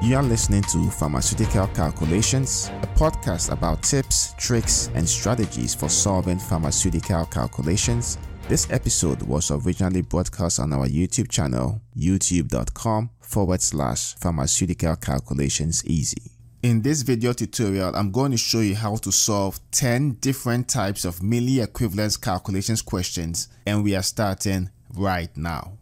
You are listening to Pharmaceutical Calculations, a podcast about tips, tricks, and strategies for solving pharmaceutical calculations. This episode was originally broadcast on our YouTube channel, youtube.com forward slash pharmaceutical calculations easy. In this video tutorial, I'm going to show you how to solve 10 different types of milli equivalence calculations questions, and we are starting right now.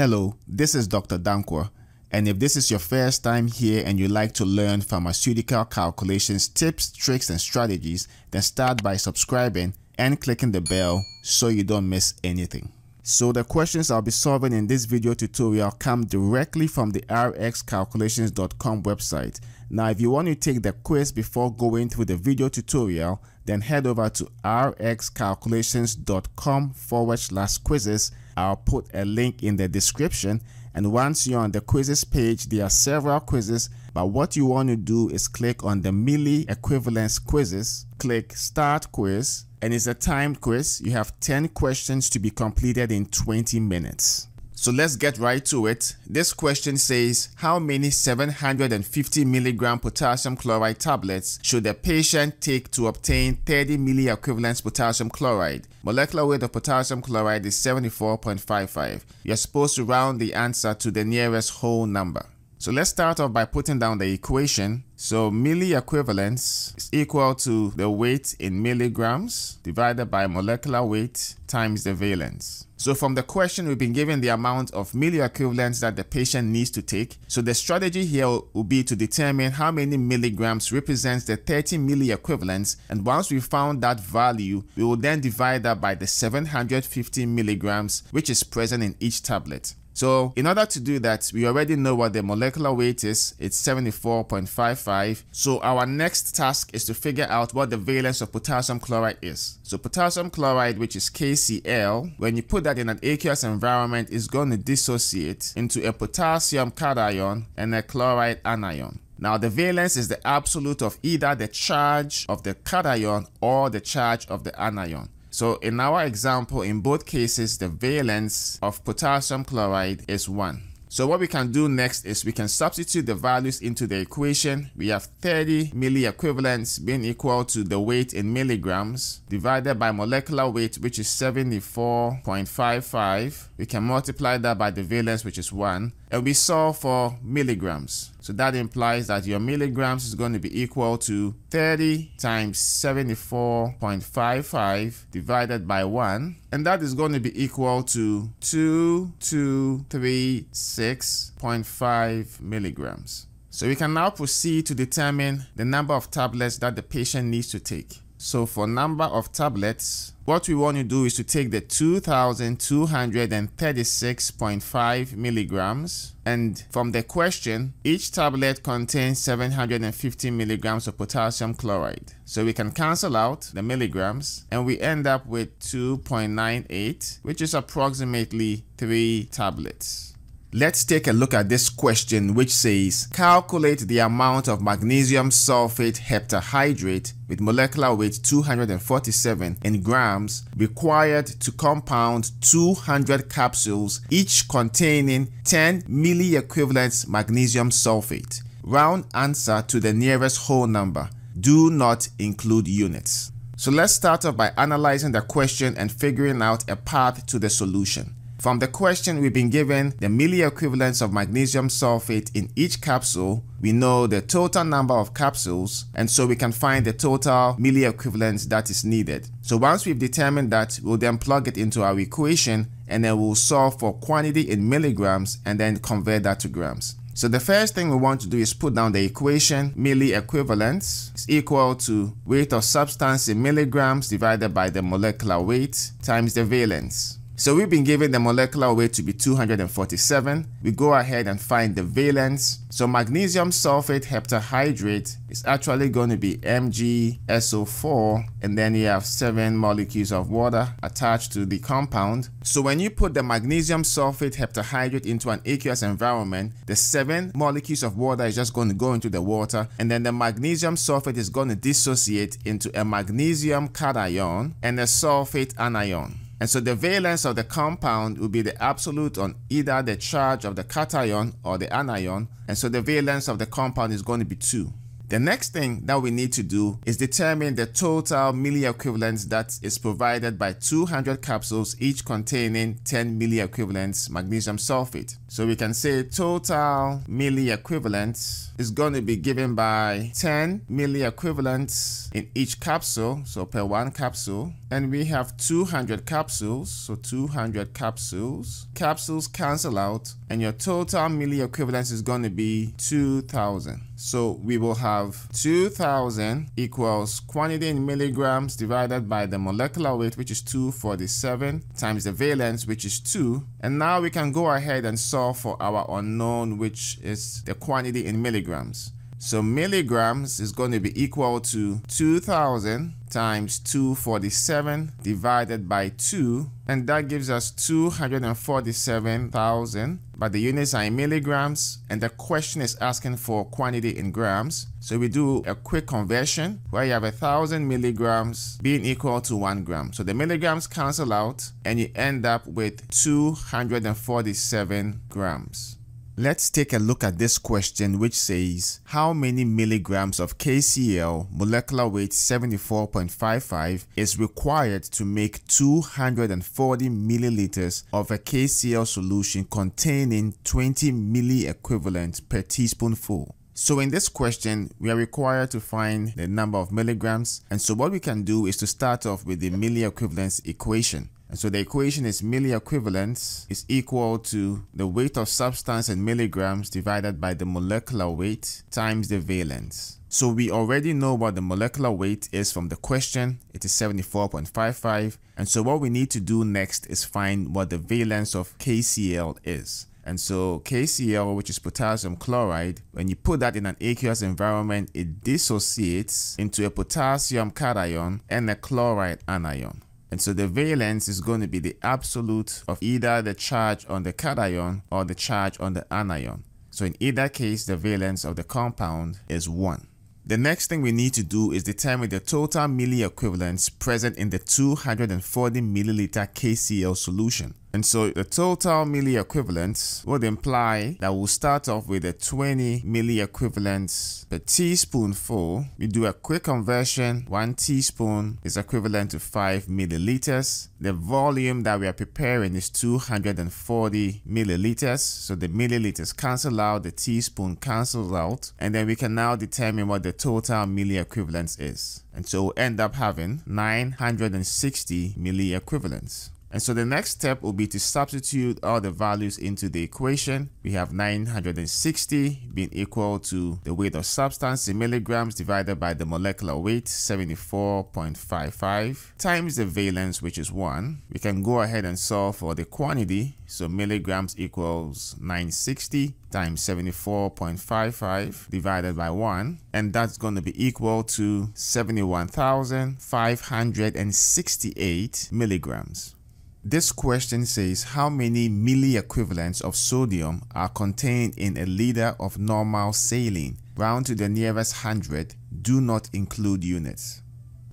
Hello, this is Dr. Dankwa, and if this is your first time here and you'd like to learn pharmaceutical calculations tips, tricks, and strategies, then start by subscribing and clicking the bell so you don't miss anything. So the questions I'll be solving in this video tutorial come directly from the rxcalculations.com website. Now if you want to take the quiz before going through the video tutorial, then head over to rxcalculations.com forward slash quizzes I'll put a link in the description. And once you're on the quizzes page, there are several quizzes, but what you want to do is click on the milli equivalence quizzes, click start quiz, and it's a timed quiz. You have 10 questions to be completed in 20 minutes. So let's get right to it. This question says, how many 750 milligram potassium chloride tablets should a patient take to obtain 30 milliequivalents potassium chloride? Molecular weight of potassium chloride is 74.55. You're supposed to round the answer to the nearest whole number. So let's start off by putting down the equation. So milli equivalence is equal to the weight in milligrams divided by molecular weight times the valence. So from the question, we've been given the amount of milli equivalents that the patient needs to take. So the strategy here will be to determine how many milligrams represents the 30 milli equivalents. And once we found that value, we will then divide that by the 750 milligrams, which is present in each tablet. So in order to do that, we already know what the molecular weight is. It's 74.55. So our next task is to figure out what the valence of potassium chloride is. So potassium chloride, which is KCl, when you put that in an aqueous environment, is going to dissociate into a potassium cation and a chloride anion. Now the valence is the absolute of either the charge of the cation or the charge of the anion. So in our example, in both cases, the valence of potassium chloride is 1. So what we can do next is we can substitute the values into the equation. We have 30 milliequivalents being equal to the weight in milligrams divided by molecular weight which is 74.55. We can multiply that by the valence which is 1 and we solve for milligrams. So that implies that your milligrams is going to be equal to 30 times 74.55 divided by 1 and that is going to be equal to 2236.5 milligrams. So we can now proceed to determine the number of tablets that the patient needs to take. So for number of tablets, what we want to do is to take the 2236.5 milligrams and from the question, each tablet contains 750 milligrams of potassium chloride. So we can cancel out the milligrams and we end up with 2.98, which is approximately 3 tablets. Let's take a look at this question which says calculate the amount of magnesium sulfate heptahydrate with molecular weight 247 in grams required to compound 200 capsules each containing 10 milliequivalents magnesium sulfate. Round answer to the nearest whole number. Do not include units. So let's start off by analyzing the question and figuring out a path to the solution. From the question we've been given the milliequivalents of magnesium sulfate in each capsule, we know the total number of capsules and so we can find the total milliequivalents that is needed. So once we've determined that, we'll then plug it into our equation and then we'll solve for quantity in milligrams and then convert that to grams. So the first thing we want to do is put down the equation milli equivalents is equal to weight of substance in milligrams divided by the molecular weight times the valence. So we've been given the molecular weight to be 247. We go ahead and find the valence. So magnesium sulfate heptahydrate is actually going to be MgSO4 and then you have seven molecules of water attached to the compound. So when you put the magnesium sulfate heptahydrate into an aqueous environment, the seven molecules of water is just going to go into the water and then the magnesium sulfate is going to dissociate into a magnesium cation and a sulfate anion. And so the valence of the compound will be the absolute on either the charge of the cation or the anion. And so the valence of the compound is going to be 2. The next thing that we need to do is determine the total milliequivalents that is provided by 200 capsules each containing 10 milliequivalents magnesium sulfate. So we can say total milliequivalents is going to be given by 10 milliequivalents in each capsule, so per one capsule. And we have 200 capsules, so 200 capsules. Capsules cancel out and your total milliequivalents is going to be 2000. So we will have 2000 equals quantity in milligrams divided by the molecular weight, which is 247, times the valence, which is 2. And now we can go ahead and solve for our unknown, which is the quantity in milligrams. So milligrams is going to be equal to 2000 times 247 divided by 2 and that gives us 247,000 but the units are in milligrams and the question is asking for quantity in grams. So we do a quick conversion where you have a thousand milligrams being equal to one gram. So the milligrams cancel out and you end up with 247 grams Let's take a look at this question which says how many milligrams of KCl molecular weight 74.55 is required to make 240 milliliters of a KCl solution containing 20 milliequivalent per teaspoonful. So in this question, we are required to find the number of milligrams. And so what we can do is to start off with the milliequivalence equation. And so the equation is milliequivalence is equal to the weight of substance in milligrams divided by the molecular weight times the valence. So we already know what the molecular weight is from the question. It is 74.55. And so what we need to do next is find what the valence of KCl is. And so KCl, which is potassium chloride, when you put that in an aqueous environment, it dissociates into a potassium cation and a chloride anion. And so the valence is going to be the absolute of either the charge on the cation or the charge on the anion. So in either case, the valence of the compound is 1. The next thing we need to do is determine the total milliequivalents present in the 240 milliliter KCl solution. And so the total milliequivalents would imply that we'll start off with a 20 milliequivalents per teaspoonful. We do a quick conversion. One teaspoon is equivalent to 5 milliliters. The volume that we are preparing is 240 milliliters. So the milliliters cancel out, the teaspoon cancels out. And then we can now determine what the total milliequivalence is. And so we'll end up having 960 milliequivalents. And so the next step will be to substitute all the values into the equation. We have 960 being equal to the weight of substance in milligrams divided by the molecular weight 74.55 times the valence which is 1. We can go ahead and solve for the quantity. So milligrams equals 960 times 74.55 divided by 1 and that's going to be equal to 71,568 milligrams. This question says how many milliequivalents of sodium are contained in a liter of normal saline. Round to the nearest hundred, do not include units.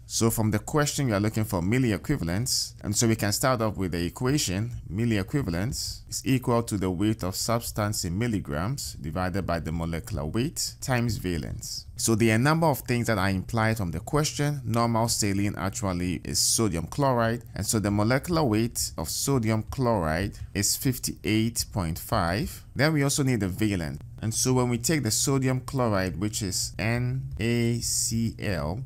So from the question, we are looking for milliequivalents. And so we can start off with the equation. Milliequivalents is equal to the weight of substance in milligrams divided by the molecular weight times valence. So there are a number of things that are implied from the question. Normal saline actually is sodium chloride. And so the molecular weight of sodium chloride is 58.5. Then we also need the valence. And so when we take the sodium chloride, which is NaCl,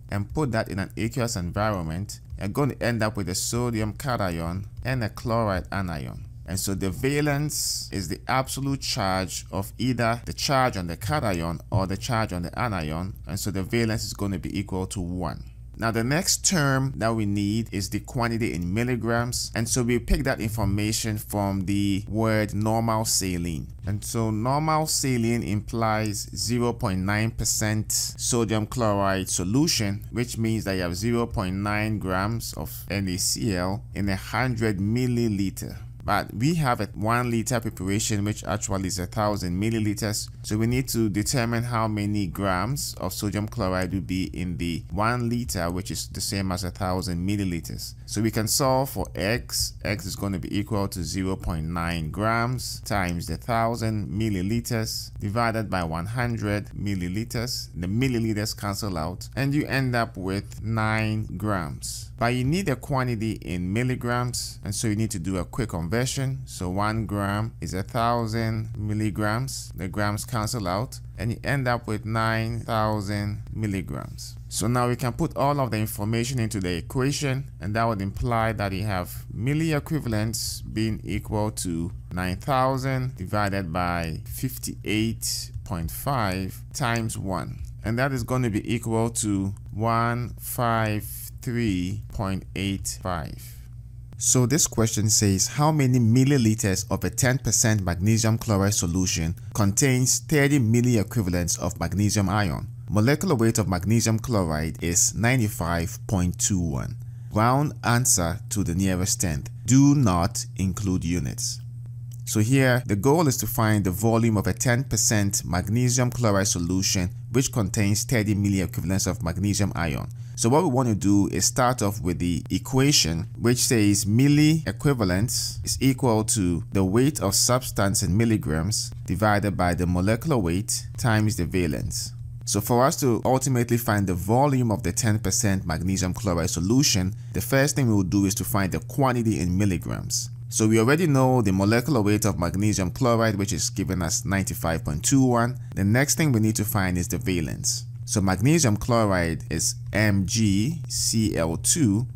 and put that in an aqueous environment, you're going to end up with a sodium cation and a chloride anion. And so the valence is the absolute charge of either the charge on the cation or the charge on the anion. And so the valence is going to be equal to 1. Now the next term that we need is the quantity in milligrams and so we pick that information from the word normal saline. And so normal saline implies 0.9% sodium chloride solution which means that you have 0.9 grams of NaCl in a 100 milliliter but we have a one liter preparation which actually is a thousand milliliters. So we need to determine how many grams of sodium chloride will be in the one liter which is the same as a thousand milliliters so we can solve for x. X is going to be equal to 0.9 grams times the thousand milliliters divided by 100 milliliters. The milliliters cancel out and you end up with 9 grams. But you need a quantity in milligrams and so you need to do a quick conversion. So one gram is a thousand milligrams. The grams cancel out and you end up with 9000 milligrams so now we can put all of the information into the equation and that would imply that you have milli equivalents being equal to 9000 divided by 58.5 times 1 and that is going to be equal to 150 3.85. So this question says how many milliliters of a 10% magnesium chloride solution contains 30 milliequivalents of magnesium ion? Molecular weight of magnesium chloride is 95.21. Round answer to the nearest tenth. Do not include units. So here, the goal is to find the volume of a 10% magnesium chloride solution which contains 30 milliequivalents of magnesium ion. So what we want to do is start off with the equation which says milli equivalence is equal to the weight of substance in milligrams divided by the molecular weight times the valence. So for us to ultimately find the volume of the 10% magnesium chloride solution, the first thing we will do is to find the quantity in milligrams. So we already know the molecular weight of magnesium chloride which is given as 95.21. The next thing we need to find is the valence. So magnesium chloride is MgCl2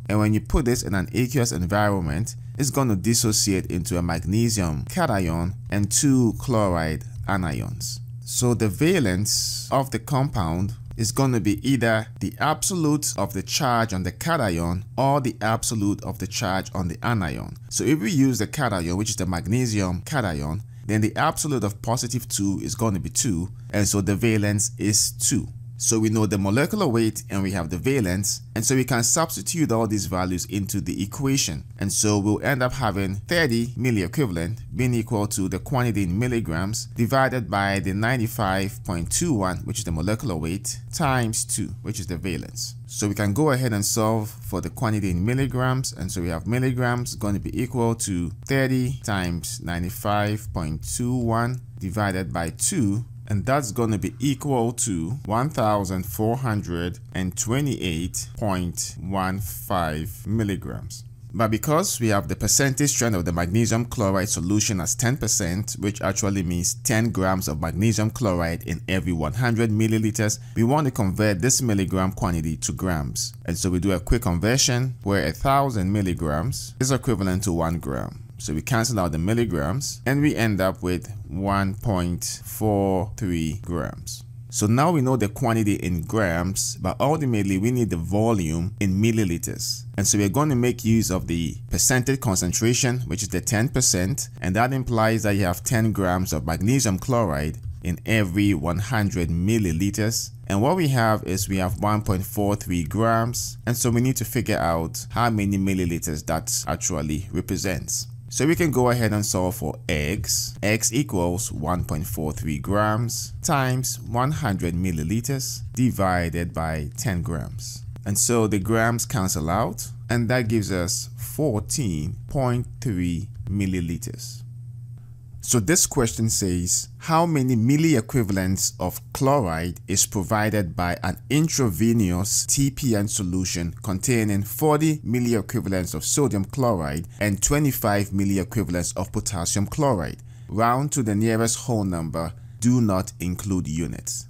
and when you put this in an aqueous environment, it's going to dissociate into a magnesium cation and two chloride anions. So the valence of the compound is going to be either the absolute of the charge on the cation or the absolute of the charge on the anion. So if we use the cation, which is the magnesium cation, then the absolute of positive 2 is going to be 2, and so the valence is 2. So we know the molecular weight and we have the valence and so we can substitute all these values into the equation and so we'll end up having 30 milliequivalent being equal to the quantity in milligrams divided by the 95.21 which is the molecular weight times 2 which is the valence. So we can go ahead and solve for the quantity in milligrams and so we have milligrams going to be equal to 30 times 95.21 divided by 2 and that's going to be equal to 1428.15 milligrams. But because we have the percentage strength of the magnesium chloride solution as 10%, which actually means 10 grams of magnesium chloride in every 100 milliliters, we want to convert this milligram quantity to grams. And so we do a quick conversion where a 1000 milligrams is equivalent to 1 gram. So we cancel out the milligrams and we end up with 1.43 grams. So now we know the quantity in grams, but ultimately we need the volume in milliliters. And so we're going to make use of the percentage concentration, which is the 10%, and that implies that you have 10 grams of magnesium chloride in every 100 milliliters. And what we have is we have 1.43 grams, and so we need to figure out how many milliliters that actually represents. So we can go ahead and solve for x. x equals 1.43 grams times 100 milliliters divided by 10 grams. And so the grams cancel out and that gives us 14.3 milliliters. So this question says, how many milliequivalents of chloride is provided by an intravenous TPN solution containing 40 milliequivalents of sodium chloride and 25 milliequivalents of potassium chloride? Round to the nearest whole number, do not include units.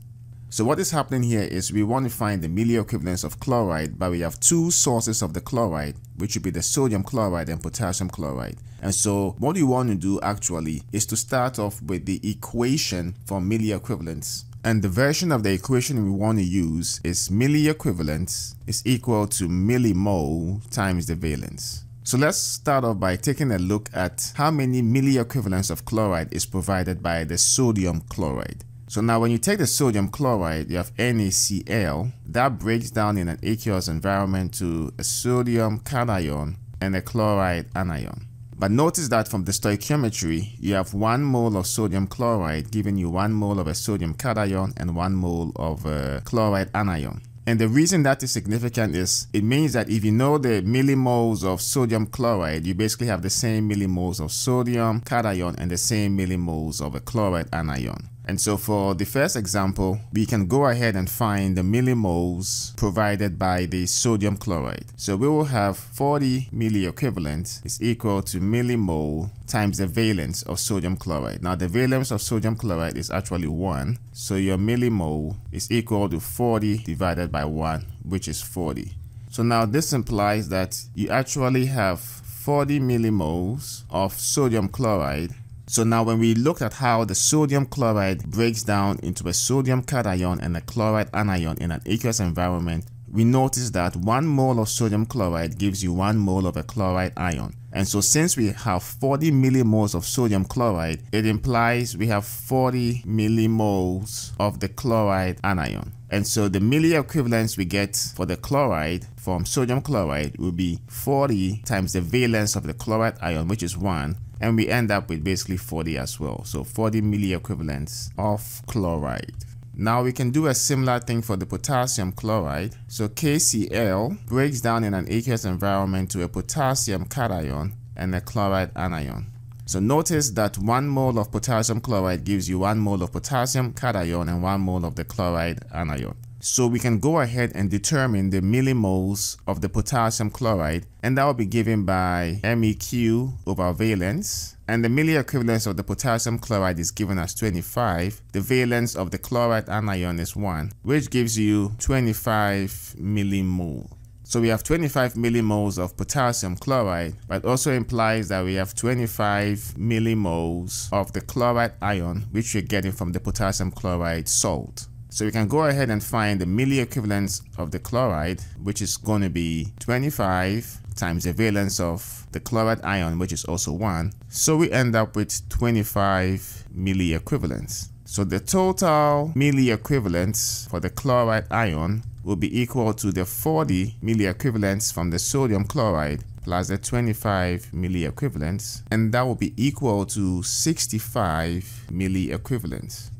So what is happening here is we want to find the milliequivalents of chloride, but we have two sources of the chloride, which would be the sodium chloride and potassium chloride. And so what you want to do actually is to start off with the equation for milliequivalents And the version of the equation we want to use is milliequivalents is equal to millimole times the valence. So let's start off by taking a look at how many milliequivalents of chloride is provided by the sodium chloride. So now when you take the sodium chloride, you have NaCl, that breaks down in an aqueous environment to a sodium cation and a chloride anion. But notice that from the stoichiometry, you have 1 mole of sodium chloride giving you 1 mole of a sodium cation and 1 mole of a chloride anion. And the reason that is significant is it means that if you know the millimoles of sodium chloride, you basically have the same millimoles of sodium cation and the same millimoles of a chloride anion. And so for the first example, we can go ahead and find the millimoles provided by the sodium chloride. So we will have 40 milliequivalent is equal to millimole times the valence of sodium chloride. Now the valence of sodium chloride is actually 1. So your millimole is equal to 40 divided by 1, which is 40. So now this implies that you actually have 40 millimoles of sodium chloride so now when we looked at how the sodium chloride breaks down into a sodium cation and a chloride anion in an aqueous environment, we notice that 1 mole of sodium chloride gives you 1 mole of a chloride ion. And so since we have 40 millimoles of sodium chloride, it implies we have 40 millimoles of the chloride anion. And so the milli equivalence we get for the chloride from sodium chloride will be 40 times the valence of the chloride ion, which is 1, and we end up with basically 40 as well. So 40 milli equivalents of chloride. Now we can do a similar thing for the potassium chloride. So KCl breaks down in an aqueous environment to a potassium cation and a chloride anion. So notice that 1 mole of potassium chloride gives you 1 mole of potassium cation and 1 mole of the chloride anion. So we can go ahead and determine the millimoles of the potassium chloride and that will be given by MEQ over valence and the milli equivalence of the potassium chloride is given as 25. The valence of the chloride anion is 1 which gives you 25 millimole. So we have 25 millimoles of potassium chloride, but also implies that we have 25 millimoles of the chloride ion, which we're getting from the potassium chloride salt. So we can go ahead and find the milli equivalence of the chloride, which is going to be 25 times the valence of the chloride ion, which is also 1. So we end up with 25 milli equivalents. So the total milli equivalents for the chloride ion will be equal to the 40 milli equivalents from the sodium chloride plus the 25 milli equivalents and that will be equal to 65 milli equivalents.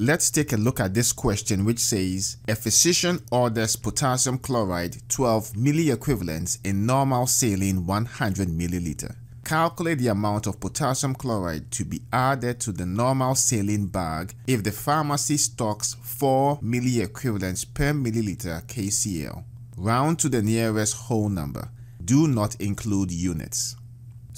Let's take a look at this question which says a physician orders potassium chloride 12 milliequivalents in normal saline 100 milliliter. Calculate the amount of potassium chloride to be added to the normal saline bag if the pharmacy stocks 4 milliequivalents per milliliter KCl. Round to the nearest whole number. Do not include units.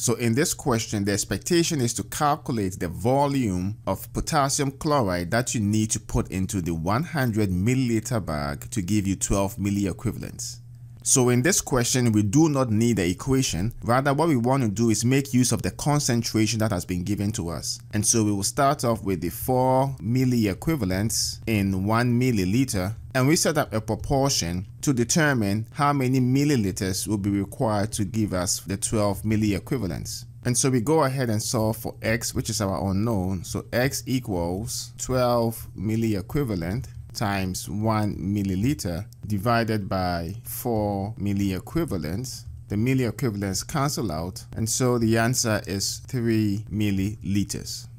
So in this question, the expectation is to calculate the volume of potassium chloride that you need to put into the 100 milliliter bag to give you 12 milliequivalents. So in this question, we do not need the equation. Rather, what we want to do is make use of the concentration that has been given to us. And so we will start off with the 4 milliequivalents in 1 milliliter. And we set up a proportion to determine how many milliliters will be required to give us the 12 milliequivalents. And so we go ahead and solve for x, which is our unknown. So x equals 12 milli equivalent times 1 milliliter divided by 4 milliequivalents. The milliequivalents cancel out and so the answer is 3 milliliters.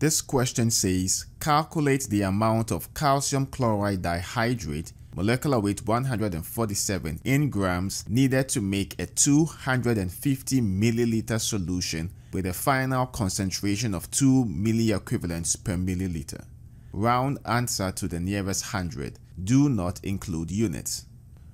This question says calculate the amount of calcium chloride dihydrate molecular weight 147 in grams needed to make a 250 milliliter solution with a final concentration of 2 milliequivalents per milliliter. Round answer to the nearest hundred. Do not include units.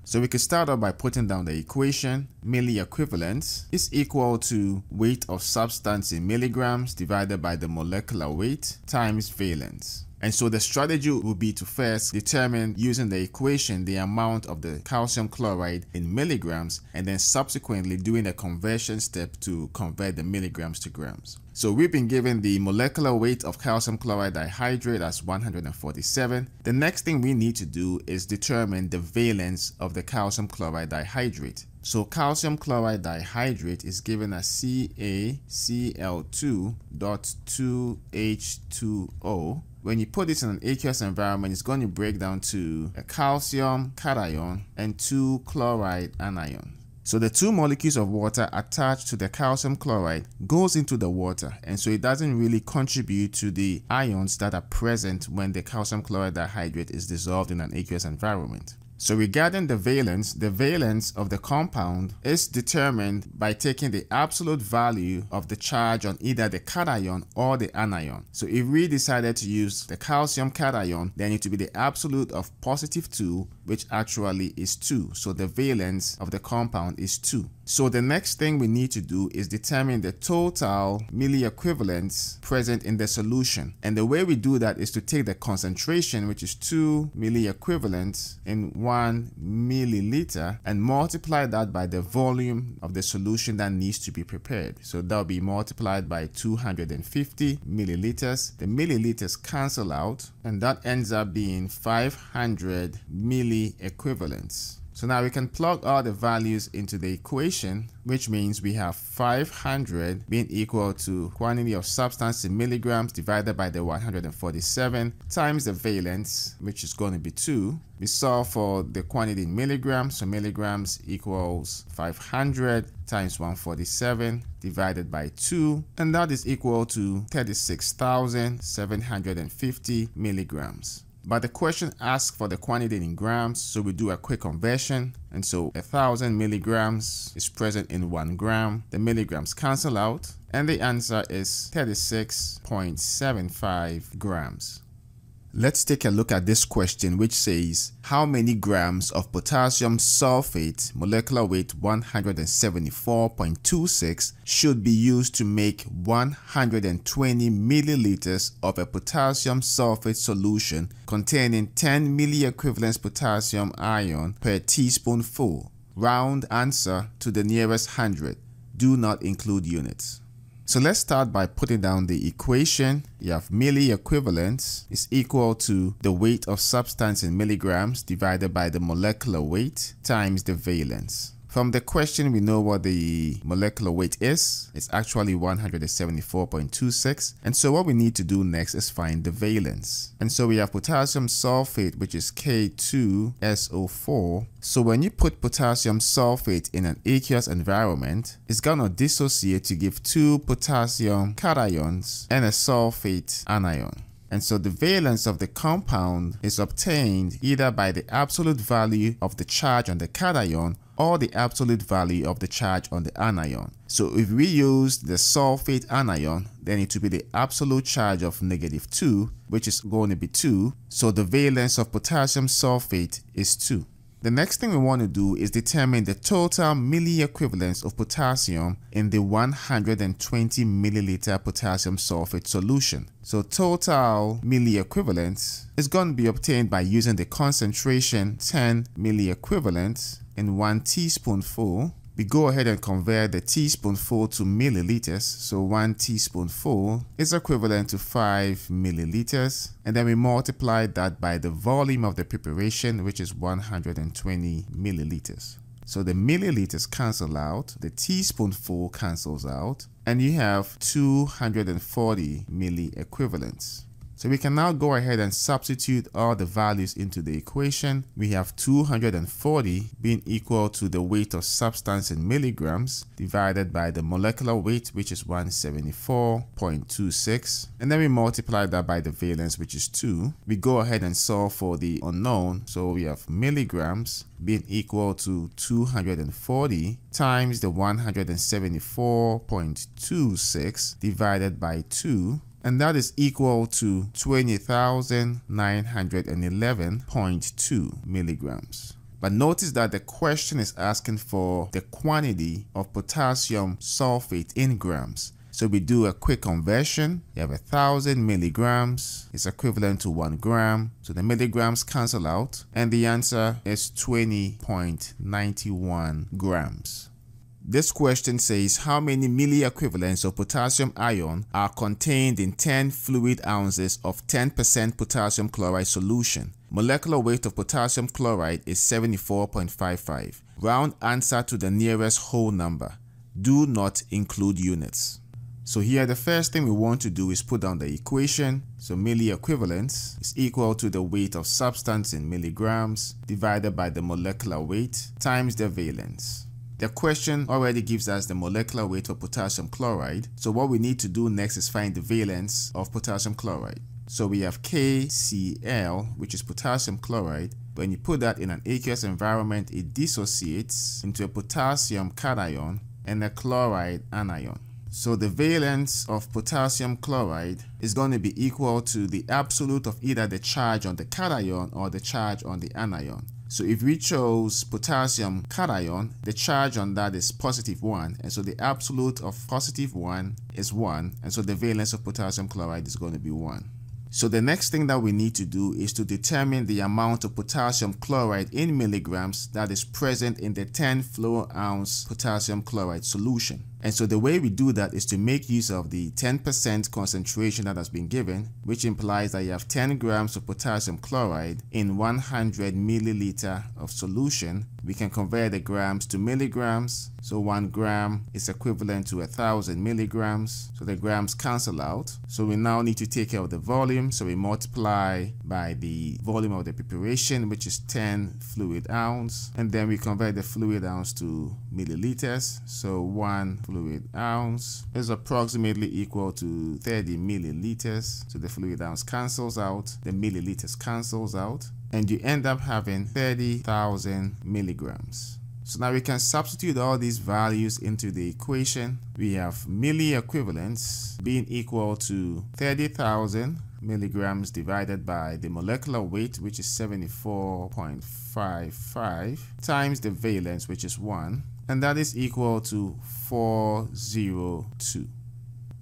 So we could start off by putting down the equation. Milli equivalent is equal to weight of substance in milligrams divided by the molecular weight times valence. And so the strategy will be to first determine using the equation the amount of the calcium chloride in milligrams and then subsequently doing a conversion step to convert the milligrams to grams. So we've been given the molecular weight of calcium chloride dihydrate as 147. The next thing we need to do is determine the valence of the calcium chloride dihydrate. So calcium chloride dihydrate is given as CaCl2.2H2O. When you put this in an aqueous environment, it's going to break down to a calcium cation and two chloride anions. So the two molecules of water attached to the calcium chloride goes into the water and so it doesn't really contribute to the ions that are present when the calcium chloride dihydrate is dissolved in an aqueous environment. So regarding the valence, the valence of the compound is determined by taking the absolute value of the charge on either the cation or the anion. So if we decided to use the calcium cation, then it would be the absolute of positive 2, which actually is 2. So the valence of the compound is 2. So the next thing we need to do is determine the total milliequivalents present in the solution. And the way we do that is to take the concentration, which is 2 milliequivalents in 1 milliliter, and multiply that by the volume of the solution that needs to be prepared. So that will be multiplied by 250 milliliters. The milliliters cancel out, and that ends up being 500 milliequivalents. So now we can plug all the values into the equation, which means we have 500 being equal to quantity of substance in milligrams divided by the 147 times the valence, which is going to be 2. We solve for the quantity in milligrams, so milligrams equals 500 times 147 divided by 2, and that is equal to 36,750 milligrams. But the question asks for the quantity in grams, so we do a quick conversion. And so a thousand milligrams is present in one gram. The milligrams cancel out, and the answer is 36.75 grams. Let's take a look at this question which says how many grams of potassium sulfate molecular weight 174.26 should be used to make 120 milliliters of a potassium sulfate solution containing 10 milliequivalents potassium ion per teaspoonful. Round answer to the nearest hundred. Do not include units. So let's start by putting down the equation. You have milli equivalents is equal to the weight of substance in milligrams divided by the molecular weight times the valence. From the question, we know what the molecular weight is. It's actually 174.26. And so what we need to do next is find the valence. And so we have potassium sulfate, which is K2SO4. So when you put potassium sulfate in an aqueous environment, it's gonna dissociate to give two potassium cations and a sulfate anion. And so the valence of the compound is obtained either by the absolute value of the charge on the cation or the absolute value of the charge on the anion. So if we use the sulfate anion, then it will be the absolute charge of negative 2, which is going to be 2. So the valence of potassium sulfate is 2. The next thing we want to do is determine the total milliequivalents of potassium in the 120 milliliter potassium sulfate solution. So total milliequivalents is going to be obtained by using the concentration 10 milliequivalents in one teaspoonful we go ahead and convert the teaspoonful to milliliters. So one teaspoonful is equivalent to five milliliters. And then we multiply that by the volume of the preparation, which is 120 milliliters. So the milliliters cancel out, the teaspoonful cancels out, and you have 240 milli equivalents. So we can now go ahead and substitute all the values into the equation. We have 240 being equal to the weight of substance in milligrams divided by the molecular weight which is 174.26 and then we multiply that by the valence which is 2. We go ahead and solve for the unknown so we have milligrams being equal to 240 times the 174.26 divided by 2 and that is equal to 20,911.2 milligrams. But notice that the question is asking for the quantity of potassium sulfate in grams. So we do a quick conversion. You have a thousand milligrams. It's equivalent to one gram. So the milligrams cancel out. And the answer is 20.91 grams. This question says how many milliequivalents of potassium ion are contained in 10 fluid ounces of 10% potassium chloride solution. Molecular weight of potassium chloride is 74.55. Round answer to the nearest whole number. Do not include units. So here the first thing we want to do is put down the equation. So milliequivalents is equal to the weight of substance in milligrams divided by the molecular weight times the valence. The question already gives us the molecular weight of potassium chloride. So what we need to do next is find the valence of potassium chloride. So we have KCl, which is potassium chloride. When you put that in an aqueous environment, it dissociates into a potassium cation and a chloride anion. So the valence of potassium chloride is going to be equal to the absolute of either the charge on the cation or the charge on the anion. So if we chose potassium cation, the charge on that is positive 1, and so the absolute of positive 1 is 1, and so the valence of potassium chloride is going to be 1. So the next thing that we need to do is to determine the amount of potassium chloride in milligrams that is present in the 10 fluid ounce potassium chloride solution. And so the way we do that is to make use of the 10% concentration that has been given, which implies that you have 10 grams of potassium chloride in 100 milliliter of solution. We can convert the grams to milligrams. So one gram is equivalent to a thousand milligrams. So the grams cancel out. So we now need to take care of the volume. So we multiply by the volume of the preparation, which is 10 fluid ounce. And then we convert the fluid ounce to milliliters. So one fluid ounce is approximately equal to 30 milliliters. So the fluid ounce cancels out, the milliliters cancels out, and you end up having 30,000 milligrams. So now we can substitute all these values into the equation. We have milliequivalents being equal to 30,000 milligrams divided by the molecular weight, which is 74.55, times the valence, which is 1, and that is equal to 402.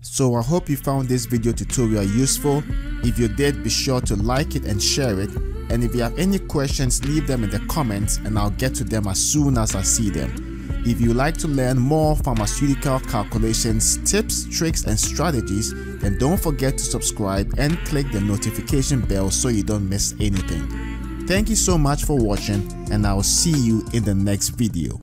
So I hope you found this video tutorial useful. If you did, be sure to like it and share it. And if you have any questions, leave them in the comments and I'll get to them as soon as I see them. If you like to learn more pharmaceutical calculations, tips, tricks, and strategies, then don't forget to subscribe and click the notification bell so you don't miss anything. Thank you so much for watching and I'll see you in the next video.